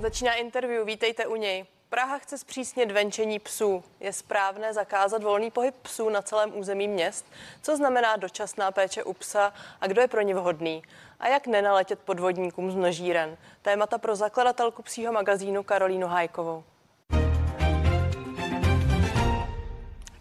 Začíná interview, vítejte u něj. Praha chce zpřísnit venčení psů. Je správné zakázat volný pohyb psů na celém území měst? Co znamená dočasná péče u psa a kdo je pro ně vhodný? A jak nenaletět podvodníkům z množíren? Témata pro zakladatelku psího magazínu Karolínu Hajkovou.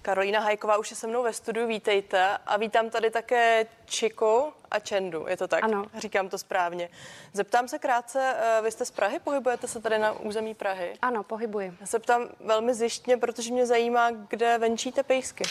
Karolína Hajková už je se mnou ve studiu, vítejte. A vítám tady také Čiku a Čendu, je to tak? Ano. Říkám to správně. Zeptám se krátce, eh, vy jste z Prahy, pohybujete se tady na území Prahy? Ano, pohybuji. Já se ptám velmi zjištně, protože mě zajímá, kde venčíte pejsky.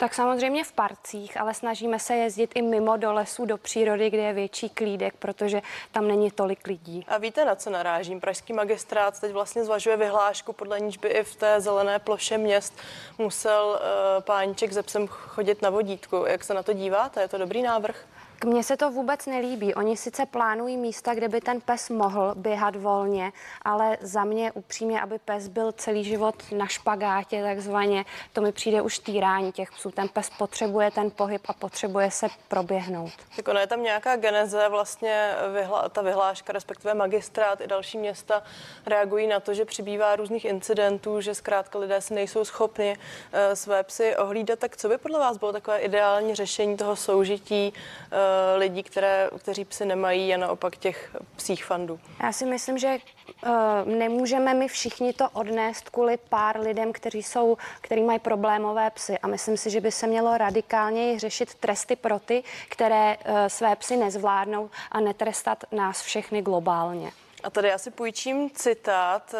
Tak samozřejmě v parcích, ale snažíme se jezdit i mimo do lesů, do přírody, kde je větší klídek, protože tam není tolik lidí. A víte, na co narážím? Pražský magistrát teď vlastně zvažuje vyhlášku, podle níž by i v té zelené ploše měst musel uh, páníček ze psem chodit na vodítku. Jak se na to díváte? Je to dobrý návrh? K mně se to vůbec nelíbí. Oni sice plánují místa, kde by ten pes mohl běhat volně, ale za mě upřímně, aby pes byl celý život na špagátě takzvaně, to mi přijde už týrání těch psů. Ten pes potřebuje ten pohyb a potřebuje se proběhnout. Tak ono je tam nějaká geneze, vlastně vyhla, ta vyhláška, respektive magistrát i další města reagují na to, že přibývá různých incidentů, že zkrátka lidé si nejsou schopni uh, své psy ohlídat. Tak co by podle vás bylo takové ideální řešení toho soužití Eh, lidí, které, kteří psy nemají a naopak těch psích fandů? Já si myslím, že uh, nemůžeme my všichni to odnést kvůli pár lidem, kteří jsou, který mají problémové psy a myslím si, že by se mělo radikálně řešit tresty pro ty, které uh, své psy nezvládnou a netrestat nás všechny globálně. A tady já si půjčím citát eh,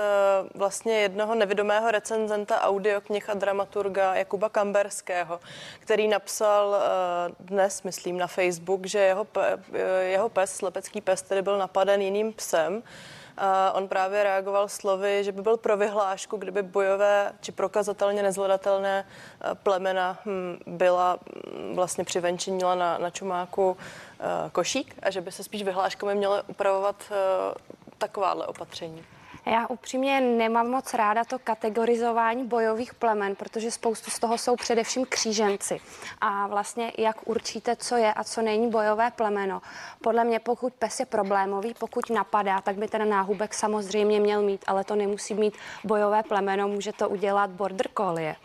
vlastně jednoho nevidomého recenzenta audioknih a dramaturga Jakuba Kamberského, který napsal eh, dnes, myslím, na Facebook, že jeho, eh, jeho pes, slepecký pes, tedy byl napaden jiným psem. A on právě reagoval slovy, že by byl pro vyhlášku, kdyby bojové či prokazatelně nezvladatelné plemena hm, byla hm, vlastně přivenčenila na, na čumáku košík a že by se spíš vyhláškami měly upravovat takováhle opatření? Já upřímně nemám moc ráda to kategorizování bojových plemen, protože spoustu z toho jsou především kříženci. A vlastně jak určíte, co je a co není bojové plemeno. Podle mě, pokud pes je problémový, pokud napadá, tak by ten náhubek samozřejmě měl mít, ale to nemusí mít bojové plemeno, může to udělat border collie.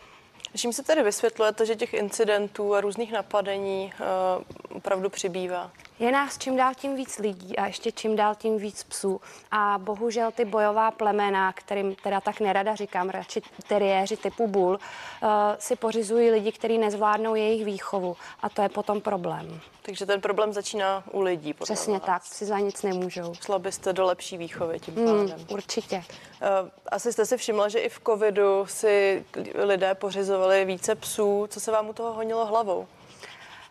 Čím se tedy vysvětlujete, že těch incidentů a různých napadení uh, opravdu přibývá? Je nás čím dál tím víc lidí a ještě čím dál tím víc psů. A bohužel ty bojová plemena, kterým teda tak nerada říkám, radši teriéři typu bul, uh, si pořizují lidi, kteří nezvládnou jejich výchovu. A to je potom problém. Takže ten problém začíná u lidí. Přesně vás. tak, si za nic nemůžou. Šla byste do lepší výchovy tím hmm, pádem. Mm, určitě. Uh, asi jste si všimla, že i v covidu si lidé pořizovali více psů. Co se vám u toho honilo hlavou?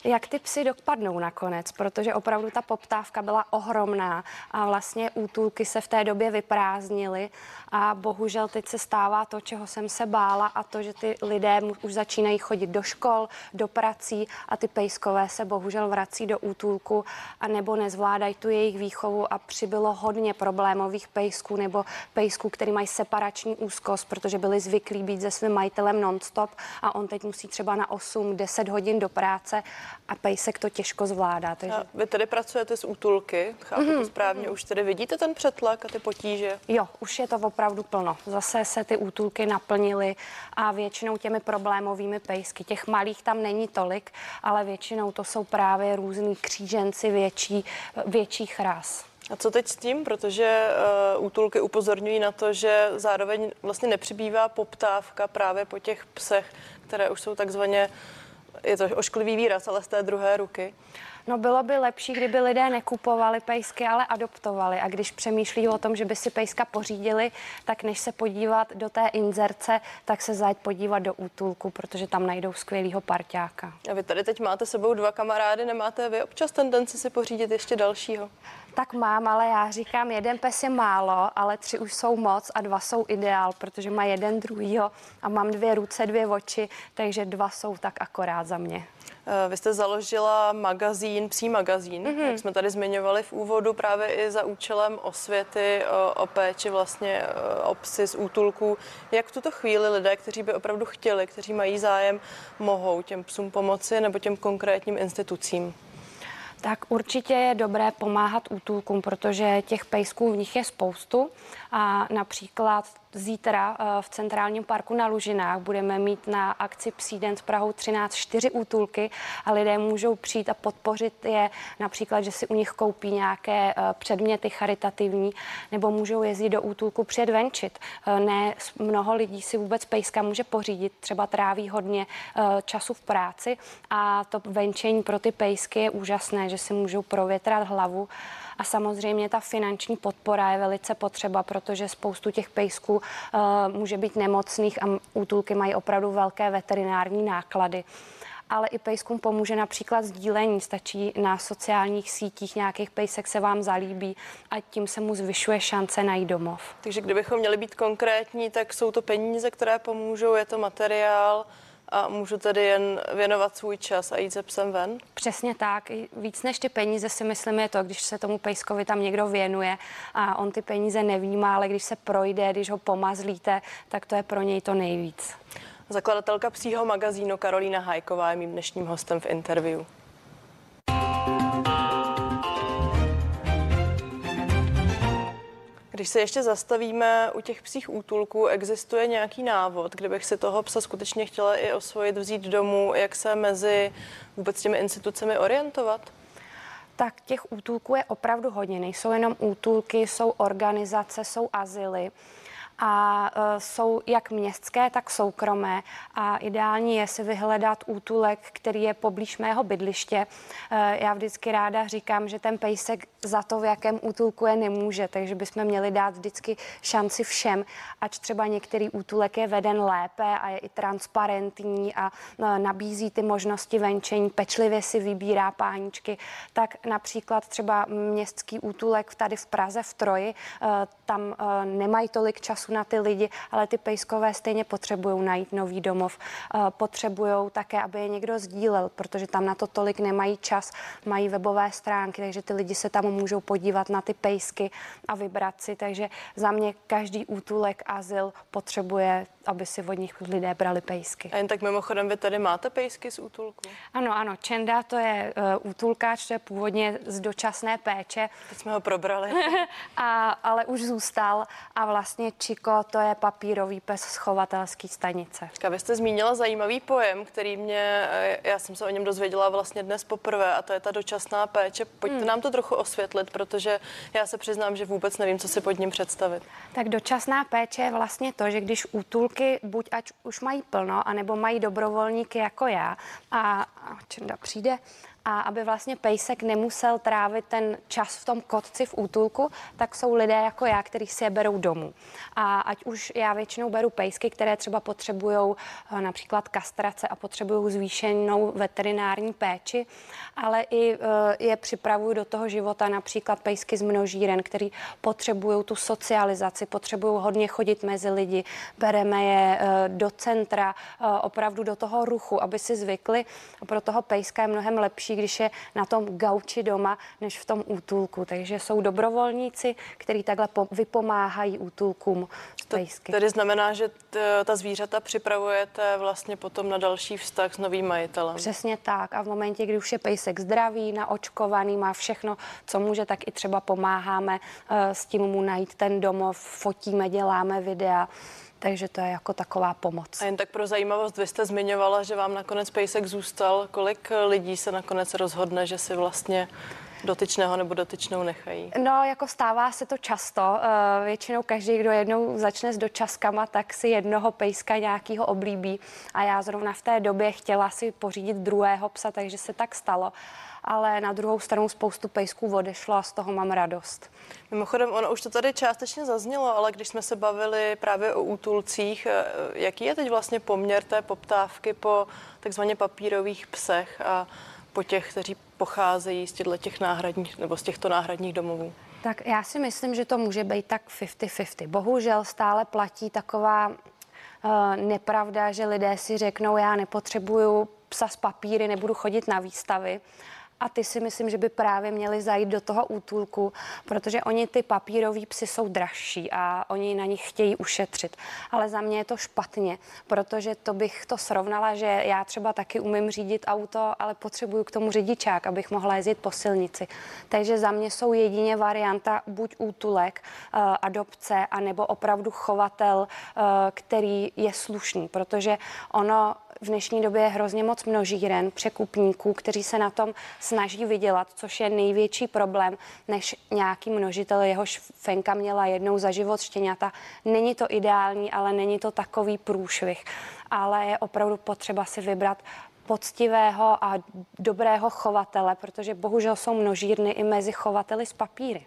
Jak ty psy dopadnou nakonec, protože opravdu ta poptávka byla ohromná a vlastně útulky se v té době vyprázdnily a bohužel teď se stává to, čeho jsem se bála a to, že ty lidé už začínají chodit do škol, do prací a ty pejskové se bohužel vrací do útulku a nebo nezvládají tu jejich výchovu a přibylo hodně problémových pejsků nebo pejsků, který mají separační úzkost, protože byli zvyklí být se svým majitelem nonstop a on teď musí třeba na 8-10 hodin do práce a pejsek to těžko zvládá. Takže... A vy tedy pracujete s útulky, chápu mm-hmm. to mhm. správně, už tedy vidíte ten přetlak a ty potíže? Jo, už je to opravdu plno. Zase se ty útulky naplnily a většinou těmi problémovými pejsky. Těch malých tam není tolik, ale většinou to jsou právě různý kříženci větší, větších ras. A co teď s tím? Protože uh, útulky upozorňují na to, že zároveň vlastně nepřibývá poptávka právě po těch psech, které už jsou takzvaně je to ošklivý výraz, ale z té druhé ruky. No bylo by lepší, kdyby lidé nekupovali pejsky, ale adoptovali. A když přemýšlí o tom, že by si pejska pořídili, tak než se podívat do té inzerce, tak se zajít podívat do útulku, protože tam najdou skvělého parťáka. A vy tady teď máte sebou dva kamarády, nemáte vy občas tendenci si pořídit ještě dalšího? Tak mám, ale já říkám, jeden pes je málo, ale tři už jsou moc a dva jsou ideál, protože má jeden druhýho a mám dvě ruce, dvě oči, takže dva jsou tak akorát za mě. Eh, vy jste založila magazín, psí magazín, mm-hmm. jak jsme tady zmiňovali v úvodu, právě i za účelem osvěty o, o péči vlastně eh, o psy z útulků. Jak v tuto chvíli lidé, kteří by opravdu chtěli, kteří mají zájem, mohou těm psům pomoci nebo těm konkrétním institucím? Tak určitě je dobré pomáhat útulkům, protože těch pejsků v nich je spoustu a například Zítra eh, v Centrálním parku na Lužinách budeme mít na akci Psí den s Prahou 13 čtyři útulky a lidé můžou přijít a podpořit je například, že si u nich koupí nějaké eh, předměty charitativní nebo můžou jezdit do útulku přijet venčit. Eh, ne mnoho lidí si vůbec pejska může pořídit, třeba tráví hodně času v práci a to venčení pro ty pejsky je úžasné, že si můžou provětrat hlavu. A samozřejmě ta finanční podpora je velice potřeba, protože spoustu těch pejsků uh, může být nemocných a útulky mají opravdu velké veterinární náklady ale i pejskům pomůže například sdílení. Stačí na sociálních sítích nějakých pejsek se vám zalíbí a tím se mu zvyšuje šance najít domov. Takže kdybychom měli být konkrétní, tak jsou to peníze, které pomůžou, je to materiál, a můžu tedy jen věnovat svůj čas a jít se psem ven? Přesně tak. Víc než ty peníze si myslím je to, když se tomu pejskovi tam někdo věnuje a on ty peníze nevnímá, ale když se projde, když ho pomazlíte, tak to je pro něj to nejvíc. Zakladatelka psího magazínu Karolína Hajková je mým dnešním hostem v interview. Když se ještě zastavíme u těch psích útulků, existuje nějaký návod, kde bych si toho psa skutečně chtěla i osvojit, vzít domů, jak se mezi vůbec těmi institucemi orientovat? Tak těch útulků je opravdu hodně. Nejsou jenom útulky, jsou organizace, jsou azyly a e, jsou jak městské, tak soukromé a ideální je si vyhledat útulek, který je poblíž mého bydliště. E, já vždycky ráda říkám, že ten pejsek za to, v jakém útulku je, nemůže, takže bychom měli dát vždycky šanci všem, ať třeba některý útulek je veden lépe a je i transparentní a e, nabízí ty možnosti venčení, pečlivě si vybírá páničky, tak například třeba městský útulek tady v Praze v Troji, tam nemají tolik času času na ty lidi, ale ty pejskové stejně potřebují najít nový domov. Eh, potřebují také, aby je někdo sdílel, protože tam na to tolik nemají čas, mají webové stránky, takže ty lidi se tam můžou podívat na ty pejsky a vybrat si. Takže za mě každý útulek, azyl potřebuje aby si od nich lidé brali pejsky. A jen tak mimochodem, vy tady máte pejsky z útulku? Ano, ano. Čenda to je uh, útulkáč, to je původně z dočasné péče. Teď jsme ho probrali. a, ale už zůstal a vlastně Čiko to je papírový pes schovatelský stanice. A vy jste zmínila zajímavý pojem, který mě, eh, já jsem se o něm dozvěděla vlastně dnes poprvé a to je ta dočasná péče. Pojďte hmm. nám to trochu osvětlit, protože já se přiznám, že vůbec nevím, co si pod ním představit. Tak dočasná péče je vlastně to, že když útulk holky buď ať už mají plno, anebo mají dobrovolníky jako já. A, Čenda přijde a aby vlastně pejsek nemusel trávit ten čas v tom kotci v útulku, tak jsou lidé jako já, kteří si je berou domů. A ať už já většinou beru pejsky, které třeba potřebují eh, například kastrace a potřebují zvýšenou veterinární péči, ale i eh, je připravuju do toho života například pejsky z množíren, který potřebují tu socializaci, potřebují hodně chodit mezi lidi, bereme je eh, do centra, opravdu do toho ruchu, aby si zvykli. Pro toho pejska je mnohem lepší, když je na tom gauči doma, než v tom útulku. Takže jsou dobrovolníci, kteří takhle vypomáhají útulkům pejsky. To tedy znamená, že ta zvířata připravujete vlastně potom na další vztah s novým majitelem. Přesně tak. A v momentě, kdy už je pejsek zdravý, naočkovaný, má všechno, co může, tak i třeba pomáháme eh, s tím mu najít ten domov, fotíme, děláme videa takže to je jako taková pomoc. A jen tak pro zajímavost, vy jste zmiňovala, že vám nakonec pejsek zůstal. Kolik lidí se nakonec rozhodne, že si vlastně dotyčného nebo dotyčnou nechají? No, jako stává se to často. Eh, většinou každý, kdo jednou začne s dočaskama, tak si jednoho pejska nějakýho oblíbí. A já zrovna v té době chtěla si pořídit druhého psa, takže se tak stalo ale na druhou stranu spoustu pejsků odešlo a z toho mám radost. Mimochodem, ono už to tady částečně zaznělo, ale když jsme se bavili právě o útulcích, eh, jaký je teď vlastně poměr té poptávky po takzvaně papírových psech a po těch, kteří pocházejí z těchto těch náhradních nebo z těchto náhradních domovů? Tak já si myslím, že to může být tak 50-50. Bohužel stále platí taková uh, nepravda, že lidé si řeknou, já nepotřebuju psa z papíry, nebudu chodit na výstavy a ty si myslím, že by právě měli zajít do toho útulku, protože oni ty papíroví psy jsou dražší a oni na nich chtějí ušetřit. Ale za mě je to špatně, protože to bych to srovnala, že já třeba taky umím řídit auto, ale potřebuju k tomu řidičák, abych mohla jezdit po silnici. Takže za mě jsou jedině varianta buď útulek, uh, adopce, anebo opravdu chovatel, uh, který je slušný, protože ono v dnešní době je hrozně moc množíren, překupníků, kteří se na tom snaží vydělat, což je největší problém, než nějaký množitel, jehož Fenka měla jednou za život štěňata. Není to ideální, ale není to takový průšvih. Ale je opravdu potřeba si vybrat poctivého a dobrého chovatele, protože bohužel jsou množírny i mezi chovateli z papíry.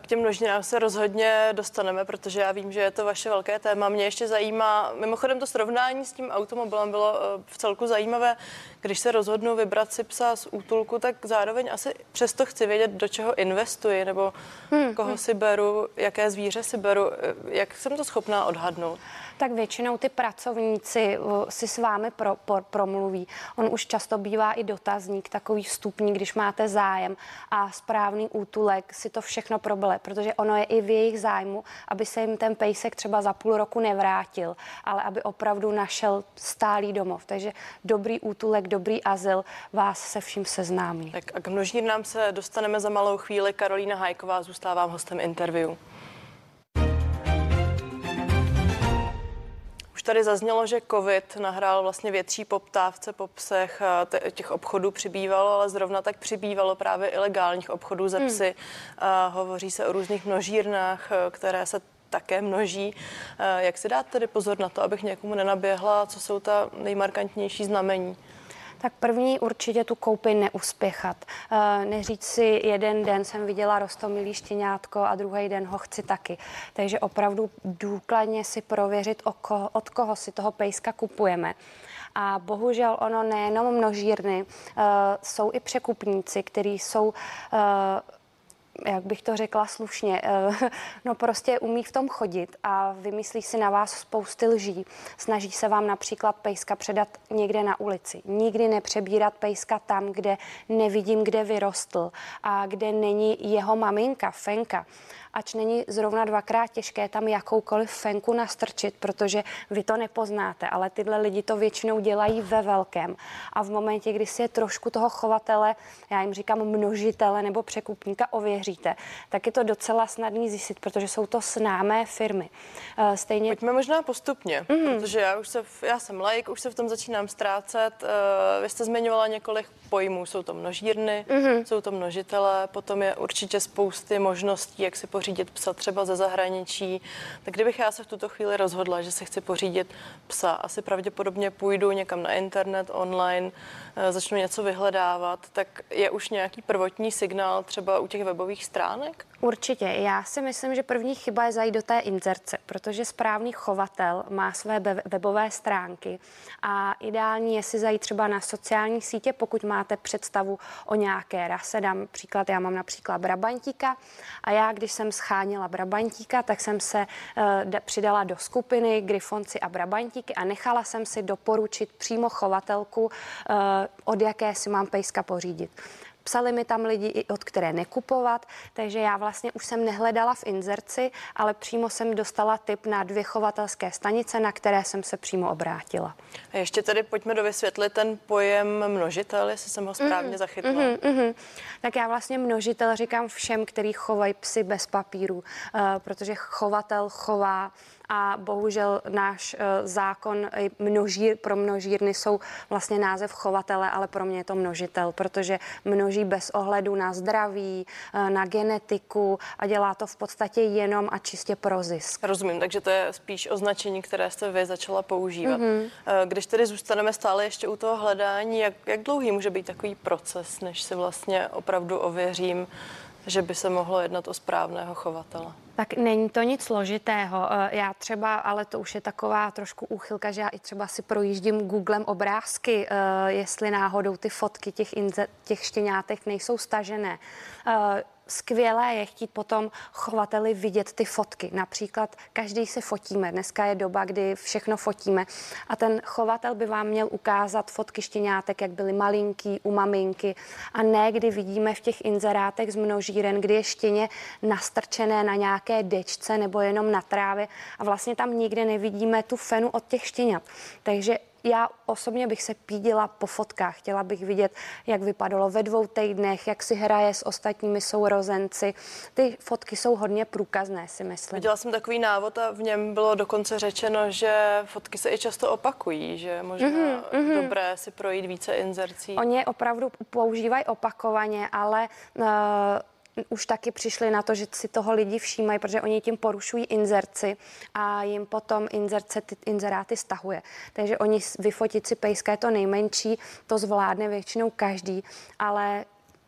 K těm množinám se rozhodně dostaneme, protože já vím, že je to vaše velké téma. Mě ještě zajímá, mimochodem to srovnání s tím automobilem bylo eh, v celku zajímavé. Když se rozhodnu vybrat si psa z útulku, tak zároveň asi přesto chci vědět, do čeho investuji, nebo hmm, koho hmm. si beru, jaké zvíře si beru. Eh, jak jsem to schopná odhadnout? Tak většinou ty pracovníci si s vámi pro, pro, promluví. On už často bývá i dotazník, takový vstupní, když máte zájem a správný útulek si to všechno probele, protože ono je i v jejich zájmu, aby se jim ten pejsek třeba za půl roku nevrátil, ale aby opravdu našel stálý domov. Takže dobrý útulek, dobrý azyl vás se vším seznámí. Tak a k množírnám se dostaneme za malou chvíli. Karolína Hajková zůstává hostem interview. Tady zaznělo, že COVID nahrál vlastně větší poptávce po psech, těch obchodů přibývalo, ale zrovna tak přibývalo právě ilegálních obchodů ze hmm. psy. Hmm. Hovoří se o různých množírnách, které se také množí. Jak si dát tedy pozor na to, abych někomu nenaběhla, co jsou ta nejmarkantnější znamení? Tak první určitě tu koupi neuspěchat. Eh, neříct si, jeden den jsem viděla rostomilý štěňátko a druhý den ho chci taky. Takže opravdu důkladně si prověřit, od koho si toho pejska kupujeme. A bohužel ono nejenom množírny, uh, jsou i překupníci, kteří jsou uh, jak bych to řekla slušně, eh, no prostě umí v tom chodit a vymyslí si na vás spousty lží. Snaží se vám například pejska předat někde na ulici. Nikdy nepřebírat pejska tam, kde nevidím, kde vyrostl a kde není jeho maminka, Fenka ač není zrovna dvakrát těžké tam jakoukoliv fenku nastrčit, protože vy to nepoznáte, ale tyhle lidi to většinou dělají ve velkém. A v momentě, kdy si je trošku toho chovatele, já jim říkám množitele nebo překupníka ověříte, tak je to docela snadný zjistit, protože jsou to známé firmy. Eh, stejně... Pojďme možná postupně, mm-hmm. protože já už se, v, já jsem like, už se v tom začínám ztrácet. Eh, vy jste zmiňovala několik pojmů, jsou to množírny, mm-hmm. jsou to množitele, potom je určitě spousty možností, jak si pořídit psa třeba ze zahraničí. Tak kdybych já se v tuto chvíli rozhodla, že si chci pořídit psa, asi pravděpodobně půjdu někam na internet, online, eh, začnu něco vyhledávat, tak je už nějaký prvotní signál třeba u těch webových stránek? Určitě. Já si myslím, že první chyba je zajít do té inzerce, protože správný chovatel má své webové stránky a ideální je si zajít třeba na sociální sítě, pokud máte představu o nějaké rase. Dám příklad, já mám například brabantíka a já, když jsem scháněla brabantíka, tak jsem se uh, přidala do skupiny Grifonci a brabantíky a nechala jsem si doporučit přímo chovatelku, uh, od jaké si mám pejska pořídit. Psali mi tam lidi, i od které nekupovat, takže já vlastně už jsem nehledala v inzerci, ale přímo jsem dostala tip na dvě chovatelské stanice, na které jsem se přímo obrátila. A ještě tady pojďme dovysvětlit ten pojem množitel, jestli jsem ho správně mm, zachytila. Mm, mm, tak já vlastně množitel říkám všem, kteří chovají psy bez papíru, uh, protože chovatel chová a bohužel náš eh, zákon množír, pro množírny jsou vlastně název chovatele, ale pro mě je to množitel, protože množí bez ohledu na zdraví, eh, na genetiku a dělá to v podstatě jenom a čistě pro zisk. Rozumím, takže to je spíš označení, které jste vy začala používat. Mm-hmm. Když tedy zůstaneme stále ještě u toho hledání, jak, jak dlouhý může být takový proces, než si vlastně opravdu ověřím, že by se mohlo jednat o správného chovatele? Tak není to nic složitého. Eh, já třeba, ale to už je taková trošku úchylka, že já i třeba si projíždím Googlem obrázky, eh, jestli náhodou ty fotky těch, inze, těch štěňátek nejsou stažené. Skvělé je chtít potom chovateli vidět ty fotky. Například každý si fotíme. Dneska je doba, kdy všechno fotíme. A ten chovatel by vám měl ukázat fotky štěňátek, jak byly malinký u maminky. A ne, kdy vidíme v těch inzerátech z množíren, kdy je štěně nastrčené na nějaké dečce nebo jenom na trávě a vlastně tam nikde nevidíme tu fenu od těch štěňat. Takže já osobně bych se pídila po fotkách. Chtěla bych vidět, jak vypadalo ve dvou týdnech, jak si hraje s ostatními sourozenci. Ty fotky jsou hodně průkazné, si myslím. Viděla jsem takový návod a v něm bylo dokonce řečeno, že fotky se i často opakují, že možná mm-hmm. dobré si projít více inzercí. Oni je opravdu používají opakovaně, ale uh, už taky přišli na to, že si toho lidi všímají, protože oni tím porušují inzerci a jim potom inzerce, ty inzeráty stahuje. Takže oni vyfotit si pejska je to nejmenší, to zvládne většinou každý, ale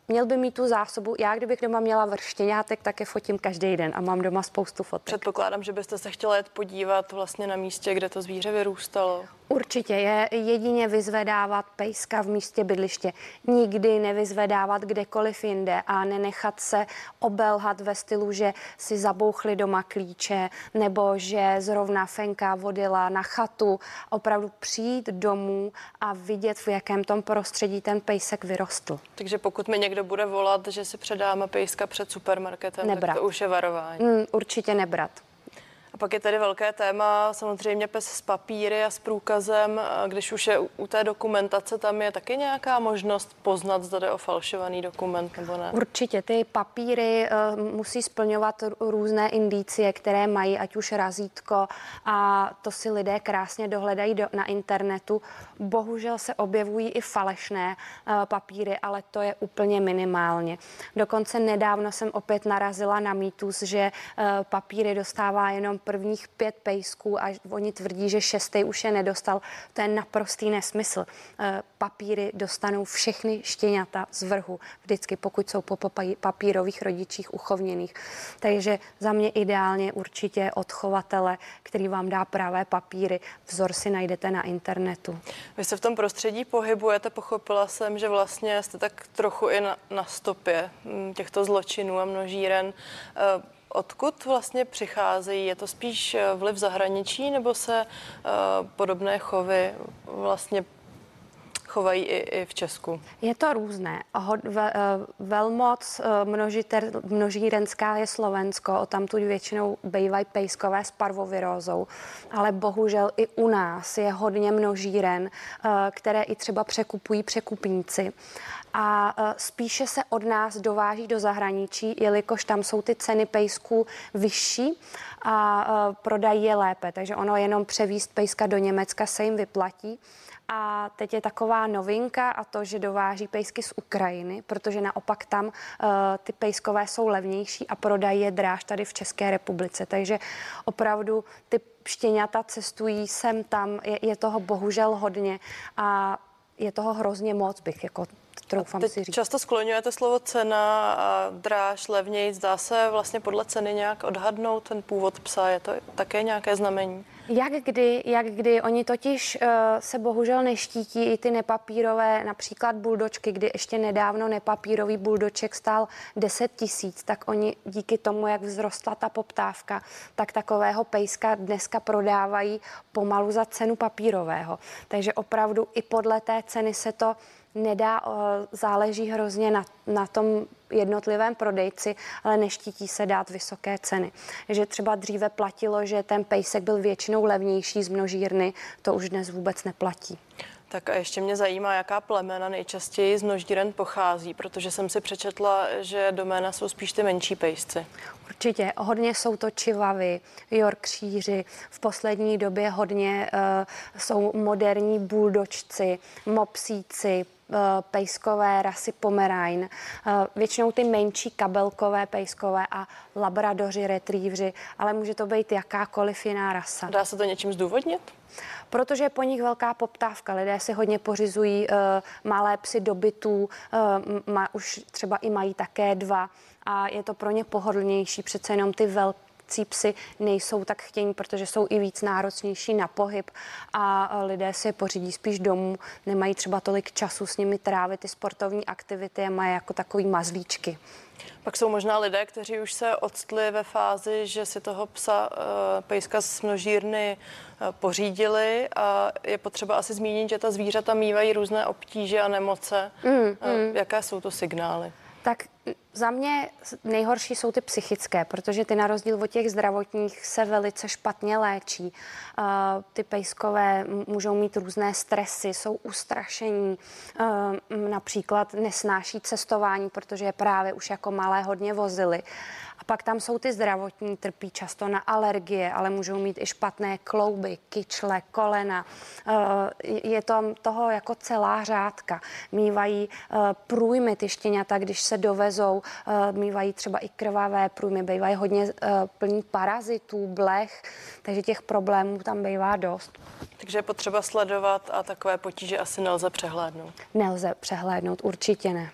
měl by mít tu zásobu. Já, kdybych doma měla vrštěňátek, tak je fotím každý den a mám doma spoustu fotek. Předpokládám, že byste se chtěla jet podívat vlastně na místě, kde to zvíře vyrůstalo. Určitě je jedině vyzvedávat pejska v místě bydliště. Nikdy nevyzvedávat kdekoliv jinde a nenechat se obelhat ve stylu, že si zabouchli doma klíče nebo že zrovna Fenka vodila na chatu. Opravdu přijít domů a vidět, v jakém tom prostředí ten pejsek vyrostl. Takže pokud mi někdo bude volat, že si předáme pejska před supermarketem, nebrat. tak to už je varování. Mm, určitě nebrat. Pak je tady velké téma samozřejmě pes s papíry a s průkazem. Když už je u té dokumentace, tam je taky nějaká možnost poznat, zda jde o falšovaný dokument nebo ne? Určitě. Ty papíry uh, musí splňovat různé indicie, které mají, ať už razítko a to si lidé krásně dohledají do, na internetu. Bohužel se objevují i falešné uh, papíry, ale to je úplně minimálně. Dokonce nedávno jsem opět narazila na mýtus, že uh, papíry dostává jenom prvních pět pejsků a oni tvrdí, že šestý už je nedostal. To je naprostý nesmysl. Eh, papíry dostanou všechny štěňata z vrhu, vždycky, pokud jsou po papírových rodičích uchovněných. Takže za mě ideálně určitě odchovatele, který vám dá pravé papíry. Vzor si najdete na internetu. Vy se v tom prostředí pohybujete, pochopila jsem, že vlastně jste tak trochu i na, na stopě hm, těchto zločinů a množíren. Odkud vlastně přicházejí? Je to spíš eh, vliv zahraničí nebo se uh, podobné chovy vlastně chovají i, i v Česku? Je to různé. Eh, velmoc množírenská je Slovensko, o tamtud většinou bývají pejskové s parvovirózou, ale bohužel i u nás je hodně množíren, které i třeba překupují překupníci a e, spíše se od nás dováží do zahraničí, jelikož tam jsou ty ceny pejsků vyšší a e, prodají je lépe. Takže ono jenom převíst pejska do Německa se jim vyplatí. A teď je taková novinka a to, že dováží pejsky z Ukrajiny, protože naopak tam uh, ty pejskové jsou levnější a prodají je dráž tady v České republice. Takže opravdu ty štěňata cestují sem tam, je, je toho bohužel hodně a je toho hrozně moc, bych jako troufám si říct. Často skloňujete slovo cena a dráž, levněji. Zdá se vlastně podle ceny nějak odhadnout ten původ psa. Je to také nějaké znamení? Jak kdy, jak kdy. Oni totiž uh, se bohužel neštítí i ty nepapírové, například buldočky, kdy ještě nedávno nepapírový buldoček stál 10 tisíc, tak oni díky tomu, jak vzrostla ta poptávka, tak takového pejska dneska prodávají pomalu za cenu papírového. Takže opravdu i podle té ceny se to nedá, záleží hrozně na, na tom jednotlivém prodejci, ale neštítí se dát vysoké ceny. Že třeba dříve platilo, že ten pejsek byl většinou levnější z množírny, to už dnes vůbec neplatí. Tak a ještě mě zajímá, jaká plemena nejčastěji z množdíren pochází, protože jsem si přečetla, že doména jsou spíš ty menší pejsci. Určitě, hodně jsou to čivavy, yorkšíři, v poslední době hodně uh, jsou moderní buldočci, mopsíci, Eh, pejskové rasy Pomerine, eh, většinou ty menší kabelkové pejskové a labradoři, retrievři, ale může to být jakákoliv jiná rasa. Dá se to něčím zdůvodnit? Protože je po nich velká poptávka. Lidé si hodně pořizují uh, malé psy do bytů, uh, ma, už třeba i mají také dva a je to pro ně pohodlnější. Přece jenom ty velké domácí psy nejsou tak chtění, protože jsou i víc náročnější na pohyb a lidé si je pořídí spíš domů, nemají třeba tolik času s nimi trávit ty sportovní aktivity a mají jako takový mazlíčky. Pak jsou možná lidé, kteří už se odstli ve fázi, že si toho psa uh, pejska z množírny uh, pořídili a je potřeba asi zmínit, že ta zvířata mývají různé obtíže a nemoce. Mm, uh, mm. Jaké jsou to signály? Tak za mě nejhorší jsou ty psychické, protože ty na rozdíl od těch zdravotních se velice špatně léčí. Ty pejskové můžou mít různé stresy, jsou ustrašení, například nesnáší cestování, protože je právě už jako malé hodně vozily. A pak tam jsou ty zdravotní, trpí často na alergie, ale můžou mít i špatné klouby, kyčle, kolena. Je tam toho jako celá řádka. Mývají průjmy ty štěňata, když se dovezou, uh, mývají třeba i krvavé průjmy, bývají hodně plní parazitů, blech, takže těch problémů tam bývá dost. Takže je potřeba sledovat a takové potíže asi nelze přehlédnout. Nelze přehlédnout, určitě ne.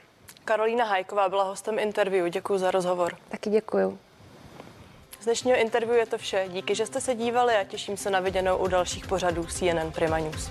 Karolína Hajková byla hostem interview. Děkuji za rozhovor. Taky děkuji. Z dnešního interview je to vše. Díky, že jste se dívali a těším se na viděnou u dalších pořadů CNN Prima News.